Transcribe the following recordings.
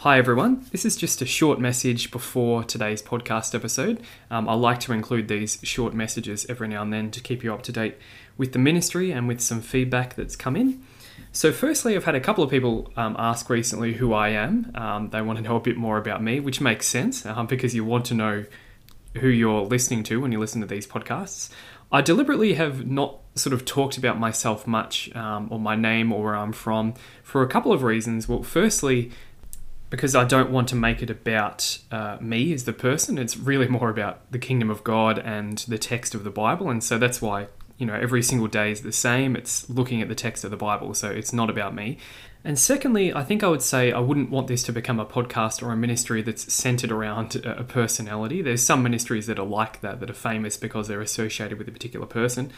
Hi, everyone. This is just a short message before today's podcast episode. Um, I like to include these short messages every now and then to keep you up to date with the ministry and with some feedback that's come in. So, firstly, I've had a couple of people um, ask recently who I am. Um, they want to know a bit more about me, which makes sense um, because you want to know who you're listening to when you listen to these podcasts. I deliberately have not sort of talked about myself much um, or my name or where I'm from for a couple of reasons. Well, firstly, because I don't want to make it about uh, me as the person. It's really more about the kingdom of God and the text of the Bible. And so that's why, you know, every single day is the same. It's looking at the text of the Bible. So it's not about me. And secondly, I think I would say I wouldn't want this to become a podcast or a ministry that's centered around a personality. There's some ministries that are like that, that are famous because they're associated with a particular person.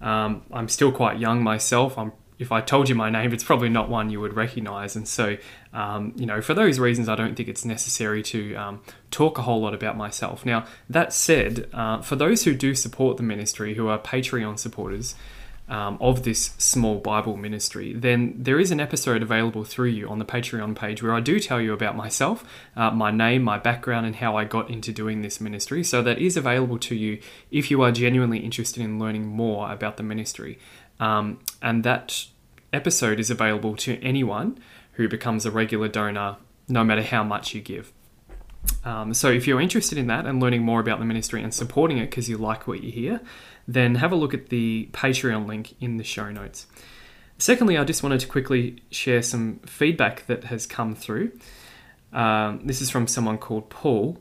Um, I'm still quite young myself. I'm if I told you my name, it's probably not one you would recognize. And so, um, you know, for those reasons, I don't think it's necessary to um, talk a whole lot about myself. Now, that said, uh, for those who do support the ministry, who are Patreon supporters, um, of this small Bible ministry, then there is an episode available through you on the Patreon page where I do tell you about myself, uh, my name, my background, and how I got into doing this ministry. So that is available to you if you are genuinely interested in learning more about the ministry. Um, and that episode is available to anyone who becomes a regular donor, no matter how much you give. Um, so, if you're interested in that and learning more about the ministry and supporting it because you like what you hear, then have a look at the Patreon link in the show notes. Secondly, I just wanted to quickly share some feedback that has come through. Um, this is from someone called Paul.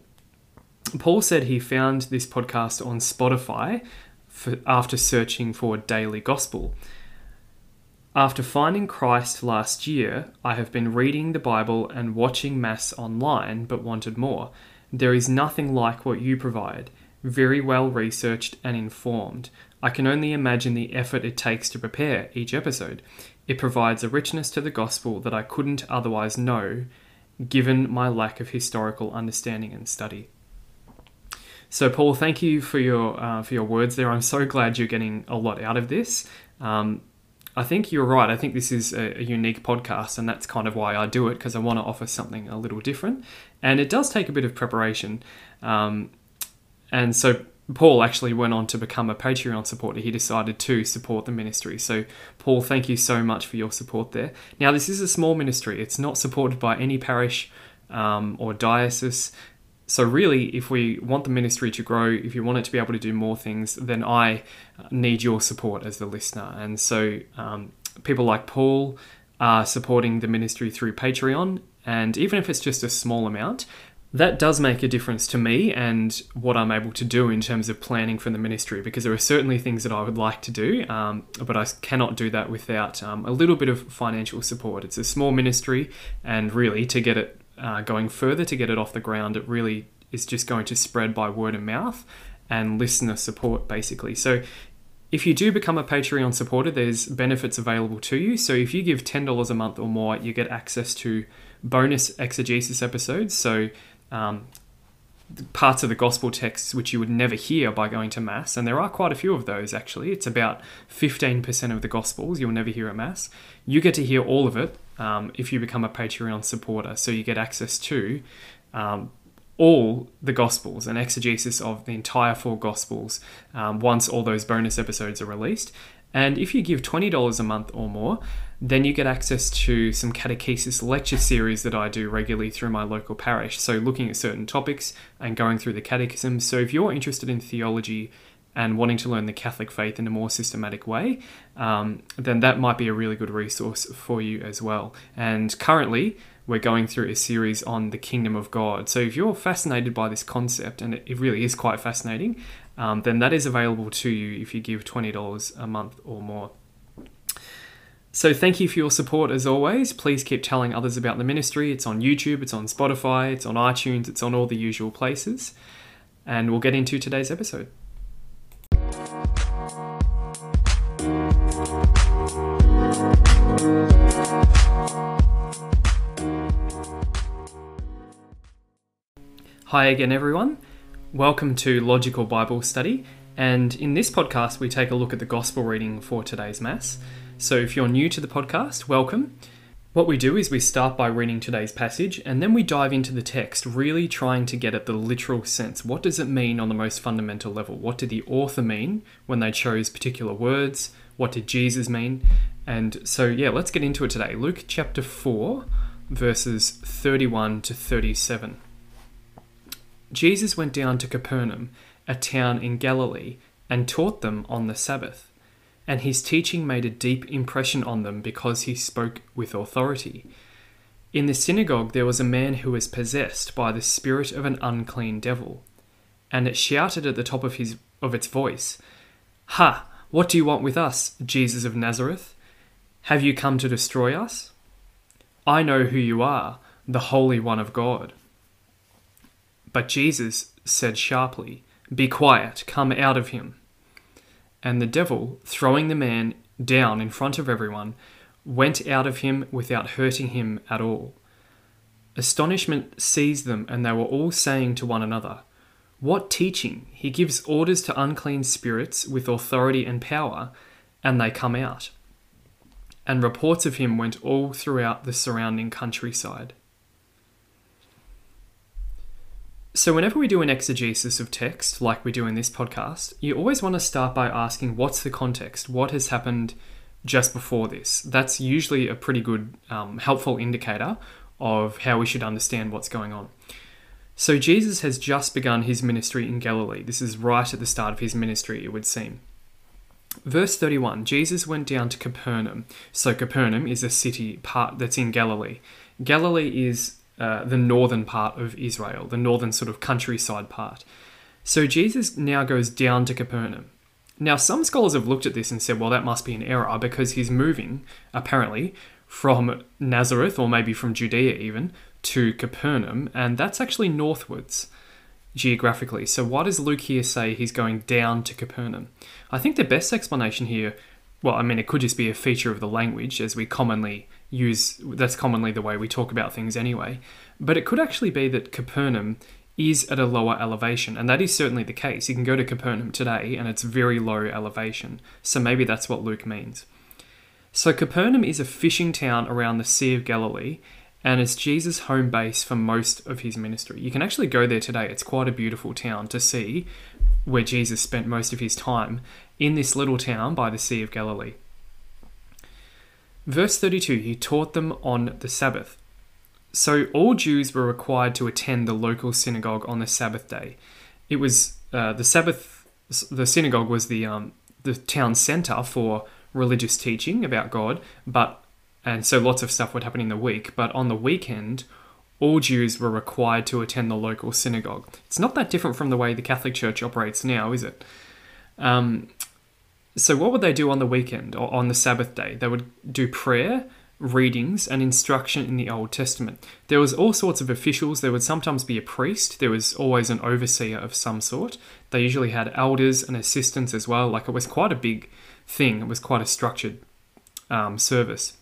Paul said he found this podcast on Spotify for, after searching for Daily Gospel. After finding Christ last year, I have been reading the Bible and watching Mass online, but wanted more. There is nothing like what you provide. Very well researched and informed. I can only imagine the effort it takes to prepare each episode. It provides a richness to the gospel that I couldn't otherwise know, given my lack of historical understanding and study. So, Paul, thank you for your uh, for your words there. I'm so glad you're getting a lot out of this. Um, I think you're right. I think this is a, a, unique podcast, and that's kind of why I do it because I want to offer something a little different. And it does take a bit of preparation. Um, and so Paul actually went on to become a Patreon supporter. He decided to support the ministry. So, Paul, thank you so much for your support there. Now, this is a small ministry, it's not supported by any parish um, or diocese. So, really, if we want the ministry to grow, if you want it to be able to do more things, then I need your support as the listener. And so, um, people like Paul are supporting the ministry through Patreon. And even if it's just a small amount, that does make a difference to me and what I'm able to do in terms of planning for the ministry because there are certainly things that I would like to do, um, but I cannot do that without um, a little bit of financial support. It's a small ministry, and really to get it uh, going further to get it off the ground, it really is just going to spread by word of mouth and listener support, basically. So if you do become a Patreon supporter, there's benefits available to you. So if you give $10 a month or more, you get access to bonus exegesis episodes. So um, parts of the gospel texts which you would never hear by going to Mass, and there are quite a few of those actually. It's about 15% of the Gospels you'll never hear at Mass. You get to hear all of it um, if you become a Patreon supporter, so you get access to um, all the Gospels and exegesis of the entire four Gospels um, once all those bonus episodes are released. And if you give $20 a month or more, then you get access to some catechesis lecture series that I do regularly through my local parish. So, looking at certain topics and going through the catechism. So, if you're interested in theology and wanting to learn the Catholic faith in a more systematic way, um, then that might be a really good resource for you as well. And currently, we're going through a series on the kingdom of God. So, if you're fascinated by this concept, and it really is quite fascinating, um, then that is available to you if you give $20 a month or more. So, thank you for your support as always. Please keep telling others about the ministry. It's on YouTube, it's on Spotify, it's on iTunes, it's on all the usual places. And we'll get into today's episode. Hi again, everyone. Welcome to Logical Bible Study. And in this podcast, we take a look at the Gospel reading for today's Mass. So if you're new to the podcast, welcome. What we do is we start by reading today's passage and then we dive into the text, really trying to get at the literal sense. What does it mean on the most fundamental level? What did the author mean when they chose particular words? What did Jesus mean? And so, yeah, let's get into it today. Luke chapter 4, verses 31 to 37. Jesus went down to Capernaum, a town in Galilee, and taught them on the Sabbath and his teaching made a deep impression on them because he spoke with authority. In the synagogue there was a man who was possessed by the spirit of an unclean devil, and it shouted at the top of his of its voice, Ha! What do you want with us, Jesus of Nazareth? Have you come to destroy us? I know who you are, the Holy One of God. But Jesus said sharply, Be quiet, come out of him. And the devil, throwing the man down in front of everyone, went out of him without hurting him at all. Astonishment seized them, and they were all saying to one another, What teaching! He gives orders to unclean spirits with authority and power, and they come out. And reports of him went all throughout the surrounding countryside. So, whenever we do an exegesis of text, like we do in this podcast, you always want to start by asking what's the context? What has happened just before this? That's usually a pretty good, um, helpful indicator of how we should understand what's going on. So, Jesus has just begun his ministry in Galilee. This is right at the start of his ministry, it would seem. Verse 31 Jesus went down to Capernaum. So, Capernaum is a city part that's in Galilee. Galilee is uh, the northern part of Israel, the northern sort of countryside part. So Jesus now goes down to Capernaum. Now, some scholars have looked at this and said, well, that must be an error because he's moving, apparently, from Nazareth or maybe from Judea even to Capernaum, and that's actually northwards geographically. So, why does Luke here say he's going down to Capernaum? I think the best explanation here, well, I mean, it could just be a feature of the language as we commonly use that's commonly the way we talk about things anyway. But it could actually be that Capernaum is at a lower elevation, and that is certainly the case. You can go to Capernaum today and it's very low elevation, so maybe that's what Luke means. So, Capernaum is a fishing town around the Sea of Galilee, and it's Jesus' home base for most of his ministry. You can actually go there today, it's quite a beautiful town to see where Jesus spent most of his time in this little town by the Sea of Galilee. Verse 32 He taught them on the Sabbath. So all Jews were required to attend the local synagogue on the Sabbath day. It was uh, the Sabbath, the synagogue was the, um, the town center for religious teaching about God, but and so lots of stuff would happen in the week, but on the weekend, all Jews were required to attend the local synagogue. It's not that different from the way the Catholic Church operates now, is it? Um, so, what would they do on the weekend or on the Sabbath day? They would do prayer, readings, and instruction in the Old Testament. There was all sorts of officials. There would sometimes be a priest. There was always an overseer of some sort. They usually had elders and assistants as well. Like it was quite a big thing. It was quite a structured um, service.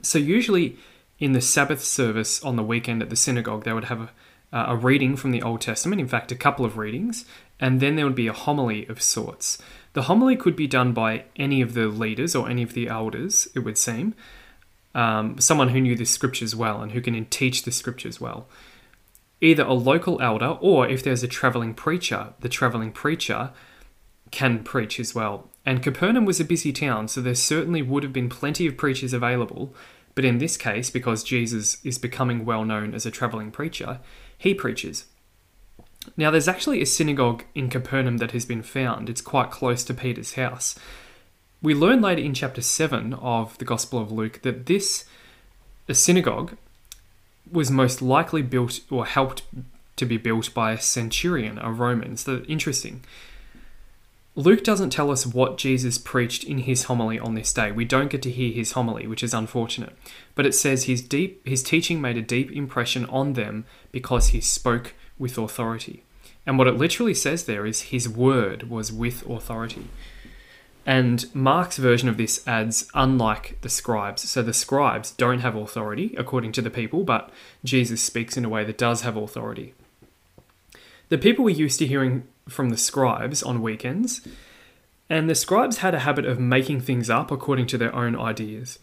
So usually in the Sabbath service on the weekend at the synagogue, they would have a, a reading from the Old Testament. In fact, a couple of readings, and then there would be a homily of sorts. The homily could be done by any of the leaders or any of the elders, it would seem. Um, someone who knew the scriptures well and who can teach the scriptures well. Either a local elder or if there's a traveling preacher, the traveling preacher can preach as well. And Capernaum was a busy town, so there certainly would have been plenty of preachers available. But in this case, because Jesus is becoming well known as a traveling preacher, he preaches. Now, there's actually a synagogue in Capernaum that has been found. It's quite close to Peter's house. We learn later in chapter 7 of the Gospel of Luke that this a synagogue was most likely built or helped to be built by a centurion, a Roman. So interesting. Luke doesn't tell us what Jesus preached in his homily on this day. We don't get to hear his homily, which is unfortunate. But it says his deep his teaching made a deep impression on them because he spoke with authority. And what it literally says there is his word was with authority. And Mark's version of this adds, unlike the scribes. So the scribes don't have authority, according to the people, but Jesus speaks in a way that does have authority. The people were used to hearing from the scribes on weekends, and the scribes had a habit of making things up according to their own ideas.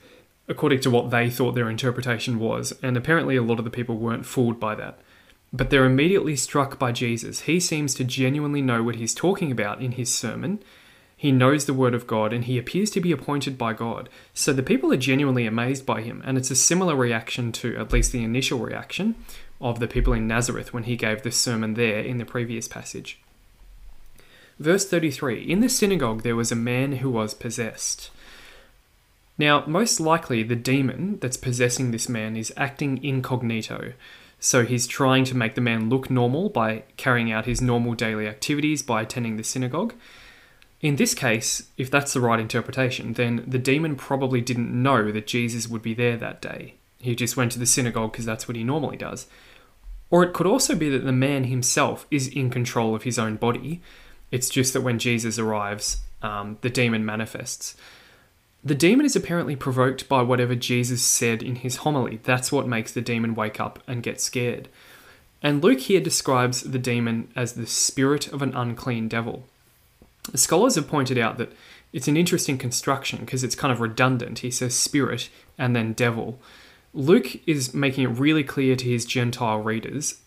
according to what they thought their interpretation was, and apparently a lot of the people weren't fooled by that. But they're immediately struck by Jesus. He seems to genuinely know what he's talking about in his sermon. He knows the word of God and he appears to be appointed by God. So the people are genuinely amazed by him, and it's a similar reaction to at least the initial reaction of the people in Nazareth when he gave the sermon there in the previous passage. Verse 33 In the synagogue there was a man who was possessed. Now, most likely, the demon that's possessing this man is acting incognito. So he's trying to make the man look normal by carrying out his normal daily activities by attending the synagogue. In this case, if that's the right interpretation, then the demon probably didn't know that Jesus would be there that day. He just went to the synagogue because that's what he normally does. Or it could also be that the man himself is in control of his own body. It's just that when Jesus arrives, um, the demon manifests. The demon is apparently provoked by whatever Jesus said in his homily. That's what makes the demon wake up and get scared. And Luke here describes the demon as the spirit of an unclean devil. Scholars have pointed out that it's an interesting construction because it's kind of redundant. He says spirit and then devil. Luke is making it really clear to his Gentile readers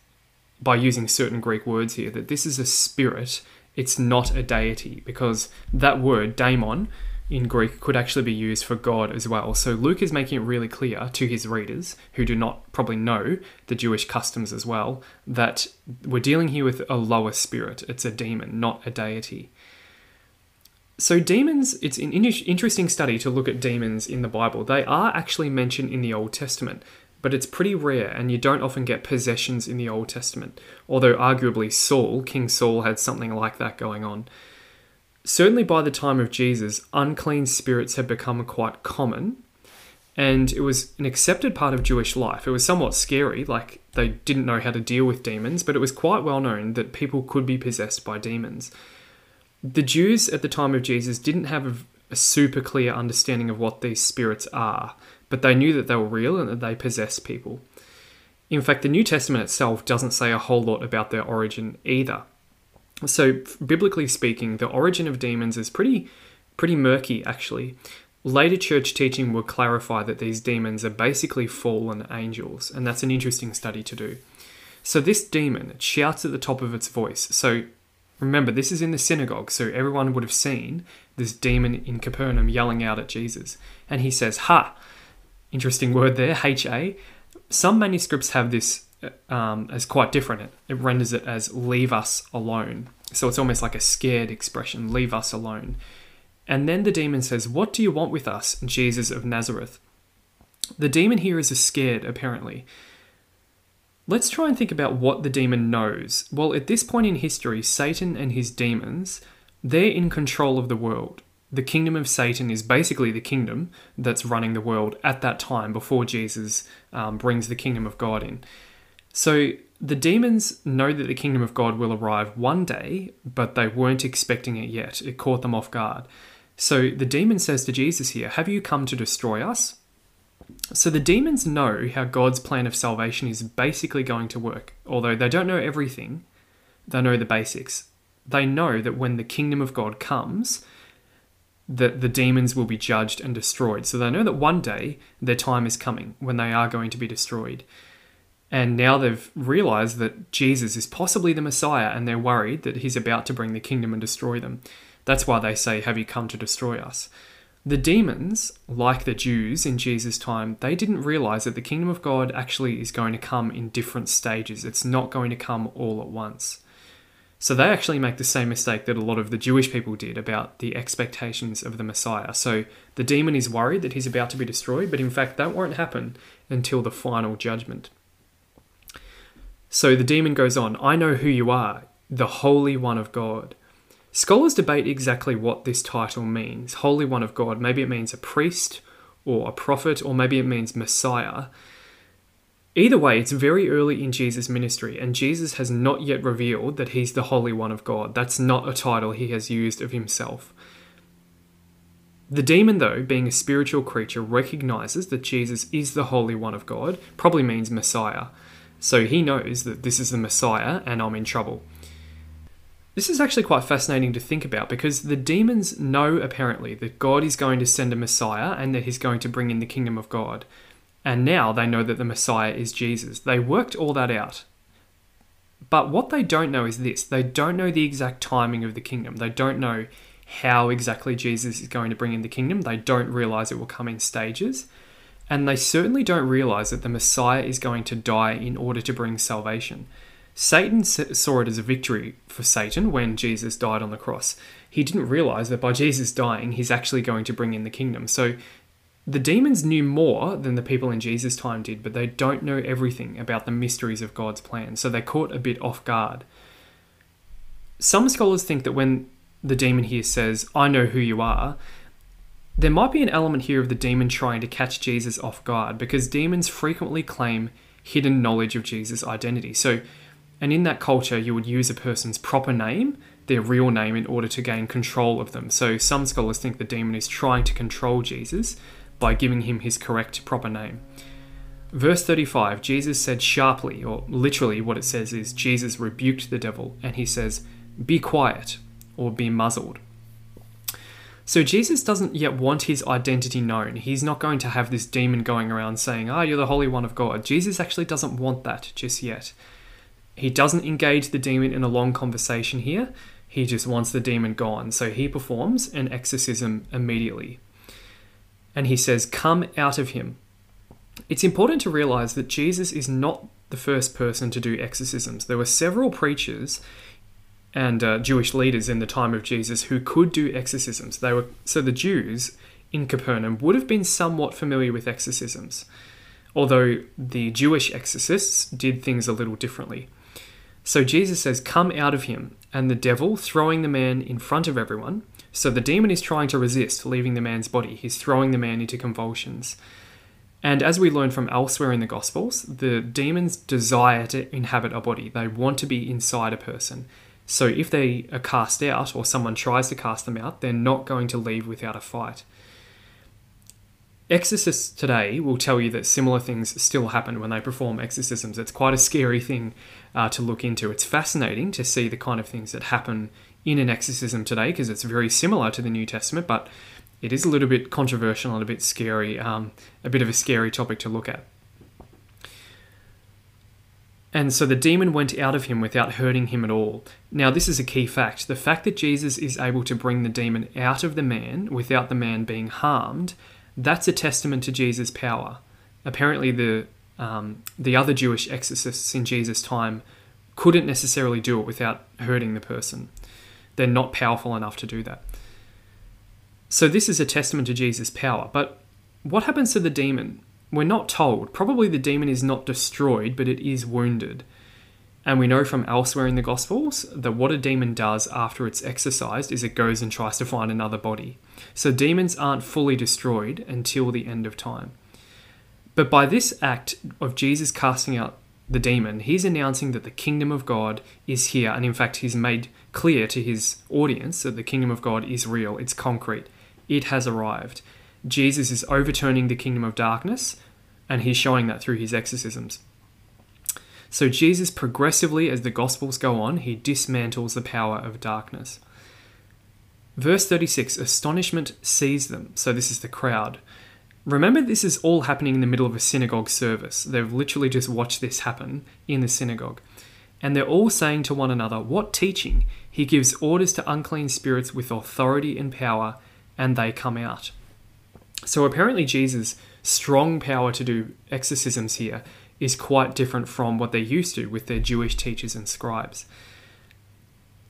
by using certain Greek words here that this is a spirit, it's not a deity, because that word, daemon, in Greek could actually be used for God as well. So Luke is making it really clear to his readers, who do not probably know the Jewish customs as well, that we're dealing here with a lower spirit. It's a demon, not a deity. So, demons, it's an interesting study to look at demons in the Bible. They are actually mentioned in the Old Testament, but it's pretty rare, and you don't often get possessions in the Old Testament. Although, arguably, Saul, King Saul, had something like that going on. Certainly by the time of Jesus, unclean spirits had become quite common, and it was an accepted part of Jewish life. It was somewhat scary, like they didn't know how to deal with demons, but it was quite well known that people could be possessed by demons. The Jews at the time of Jesus didn't have a, a super clear understanding of what these spirits are, but they knew that they were real and that they possessed people. In fact, the New Testament itself doesn't say a whole lot about their origin either. So, biblically speaking, the origin of demons is pretty, pretty murky actually. Later church teaching will clarify that these demons are basically fallen angels, and that's an interesting study to do. So, this demon shouts at the top of its voice. So, remember, this is in the synagogue, so everyone would have seen this demon in Capernaum yelling out at Jesus. And he says, Ha! Interesting word there, H A. Some manuscripts have this um, as quite different. It, it renders it as leave us alone. So it's almost like a scared expression, leave us alone. And then the demon says, What do you want with us, Jesus of Nazareth? The demon here is a scared, apparently. Let's try and think about what the demon knows. Well, at this point in history, Satan and his demons, they're in control of the world. The kingdom of Satan is basically the kingdom that's running the world at that time before Jesus um, brings the kingdom of God in. So the demons know that the kingdom of God will arrive one day, but they weren't expecting it yet. It caught them off guard. So the demon says to Jesus here, Have you come to destroy us? So the demons know how God's plan of salvation is basically going to work. Although they don't know everything, they know the basics. They know that when the kingdom of God comes, that the demons will be judged and destroyed. So they know that one day their time is coming when they are going to be destroyed. And now they've realized that Jesus is possibly the Messiah and they're worried that he's about to bring the kingdom and destroy them. That's why they say, Have you come to destroy us? The demons, like the Jews in Jesus' time, they didn't realize that the kingdom of God actually is going to come in different stages. It's not going to come all at once. So they actually make the same mistake that a lot of the Jewish people did about the expectations of the Messiah. So the demon is worried that he's about to be destroyed, but in fact, that won't happen until the final judgment. So the demon goes on, I know who you are, the Holy One of God. Scholars debate exactly what this title means. Holy One of God. Maybe it means a priest or a prophet, or maybe it means Messiah. Either way, it's very early in Jesus' ministry, and Jesus has not yet revealed that he's the Holy One of God. That's not a title he has used of himself. The demon, though, being a spiritual creature, recognizes that Jesus is the Holy One of God, probably means Messiah. So he knows that this is the Messiah and I'm in trouble. This is actually quite fascinating to think about because the demons know apparently that God is going to send a Messiah and that he's going to bring in the kingdom of God. And now they know that the Messiah is Jesus. They worked all that out. But what they don't know is this they don't know the exact timing of the kingdom. They don't know how exactly Jesus is going to bring in the kingdom. They don't realize it will come in stages. And they certainly don't realize that the Messiah is going to die in order to bring salvation. Satan saw it as a victory for Satan when Jesus died on the cross. He didn't realize that by Jesus dying, he's actually going to bring in the kingdom. So the demons knew more than the people in Jesus' time did, but they don't know everything about the mysteries of God's plan. So they're caught a bit off guard. Some scholars think that when the demon here says, I know who you are, there might be an element here of the demon trying to catch Jesus off guard because demons frequently claim hidden knowledge of Jesus' identity. So, and in that culture, you would use a person's proper name, their real name, in order to gain control of them. So, some scholars think the demon is trying to control Jesus by giving him his correct proper name. Verse 35, Jesus said sharply, or literally what it says is Jesus rebuked the devil, and he says, Be quiet, or be muzzled. So Jesus doesn't yet want his identity known. He's not going to have this demon going around saying, Ah, oh, you're the Holy One of God. Jesus actually doesn't want that just yet. He doesn't engage the demon in a long conversation here. He just wants the demon gone. So he performs an exorcism immediately. And he says, Come out of him. It's important to realize that Jesus is not the first person to do exorcisms. There were several preachers and uh, Jewish leaders in the time of Jesus who could do exorcisms. They were so the Jews in Capernaum would have been somewhat familiar with exorcisms, although the Jewish exorcists did things a little differently. So Jesus says, "Come out of him," and the devil, throwing the man in front of everyone. So the demon is trying to resist leaving the man's body. He's throwing the man into convulsions. And as we learn from elsewhere in the Gospels, the demons desire to inhabit a body. They want to be inside a person. So if they are cast out or someone tries to cast them out, they're not going to leave without a fight. Exorcists today will tell you that similar things still happen when they perform exorcisms. It's quite a scary thing uh, to look into. It's fascinating to see the kind of things that happen in an exorcism today because it's very similar to the New Testament, but it is a little bit controversial and a bit scary, um, a bit of a scary topic to look at. And so the demon went out of him without hurting him at all. Now, this is a key fact. The fact that Jesus is able to bring the demon out of the man without the man being harmed, that's a testament to Jesus' power. Apparently, the, um, the other Jewish exorcists in Jesus' time couldn't necessarily do it without hurting the person. They're not powerful enough to do that. So, this is a testament to Jesus' power. But what happens to the demon? We're not told. Probably the demon is not destroyed, but it is wounded. And we know from elsewhere in the Gospels that what a demon does after it's exorcised is it goes and tries to find another body. So demons aren't fully destroyed until the end of time. But by this act of Jesus casting out the demon, he's announcing that the kingdom of God is here. And in fact, he's made clear to his audience that the kingdom of God is real, it's concrete, it has arrived. Jesus is overturning the kingdom of darkness, and he's showing that through his exorcisms. So, Jesus progressively, as the Gospels go on, he dismantles the power of darkness. Verse 36 Astonishment seized them. So, this is the crowd. Remember, this is all happening in the middle of a synagogue service. They've literally just watched this happen in the synagogue. And they're all saying to one another, What teaching? He gives orders to unclean spirits with authority and power, and they come out. So apparently, Jesus' strong power to do exorcisms here is quite different from what they used to with their Jewish teachers and scribes.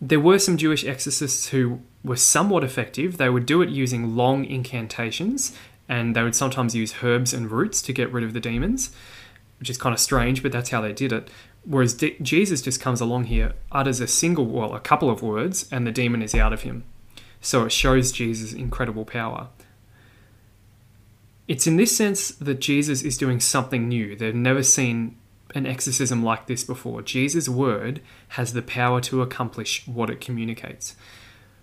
There were some Jewish exorcists who were somewhat effective. They would do it using long incantations, and they would sometimes use herbs and roots to get rid of the demons, which is kind of strange, but that's how they did it. Whereas D- Jesus just comes along here, utters a single, well, a couple of words, and the demon is out of him. So it shows Jesus' incredible power. It's in this sense that Jesus is doing something new. They've never seen an exorcism like this before. Jesus' word has the power to accomplish what it communicates.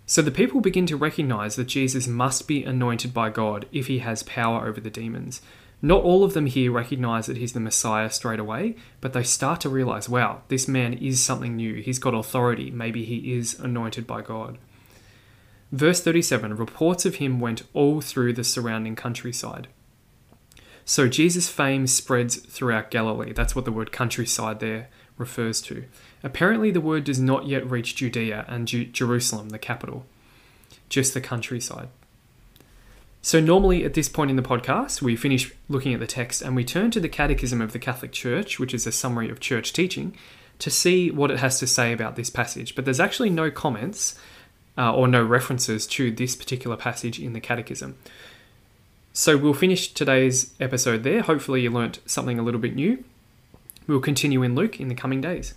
So the people begin to recognize that Jesus must be anointed by God if he has power over the demons. Not all of them here recognize that he's the Messiah straight away, but they start to realize wow, this man is something new. He's got authority. Maybe he is anointed by God. Verse 37 reports of him went all through the surrounding countryside. So Jesus' fame spreads throughout Galilee. That's what the word countryside there refers to. Apparently, the word does not yet reach Judea and Ju- Jerusalem, the capital, just the countryside. So, normally at this point in the podcast, we finish looking at the text and we turn to the Catechism of the Catholic Church, which is a summary of church teaching, to see what it has to say about this passage. But there's actually no comments uh, or no references to this particular passage in the Catechism. So we'll finish today's episode there. Hopefully, you learnt something a little bit new. We'll continue in Luke in the coming days.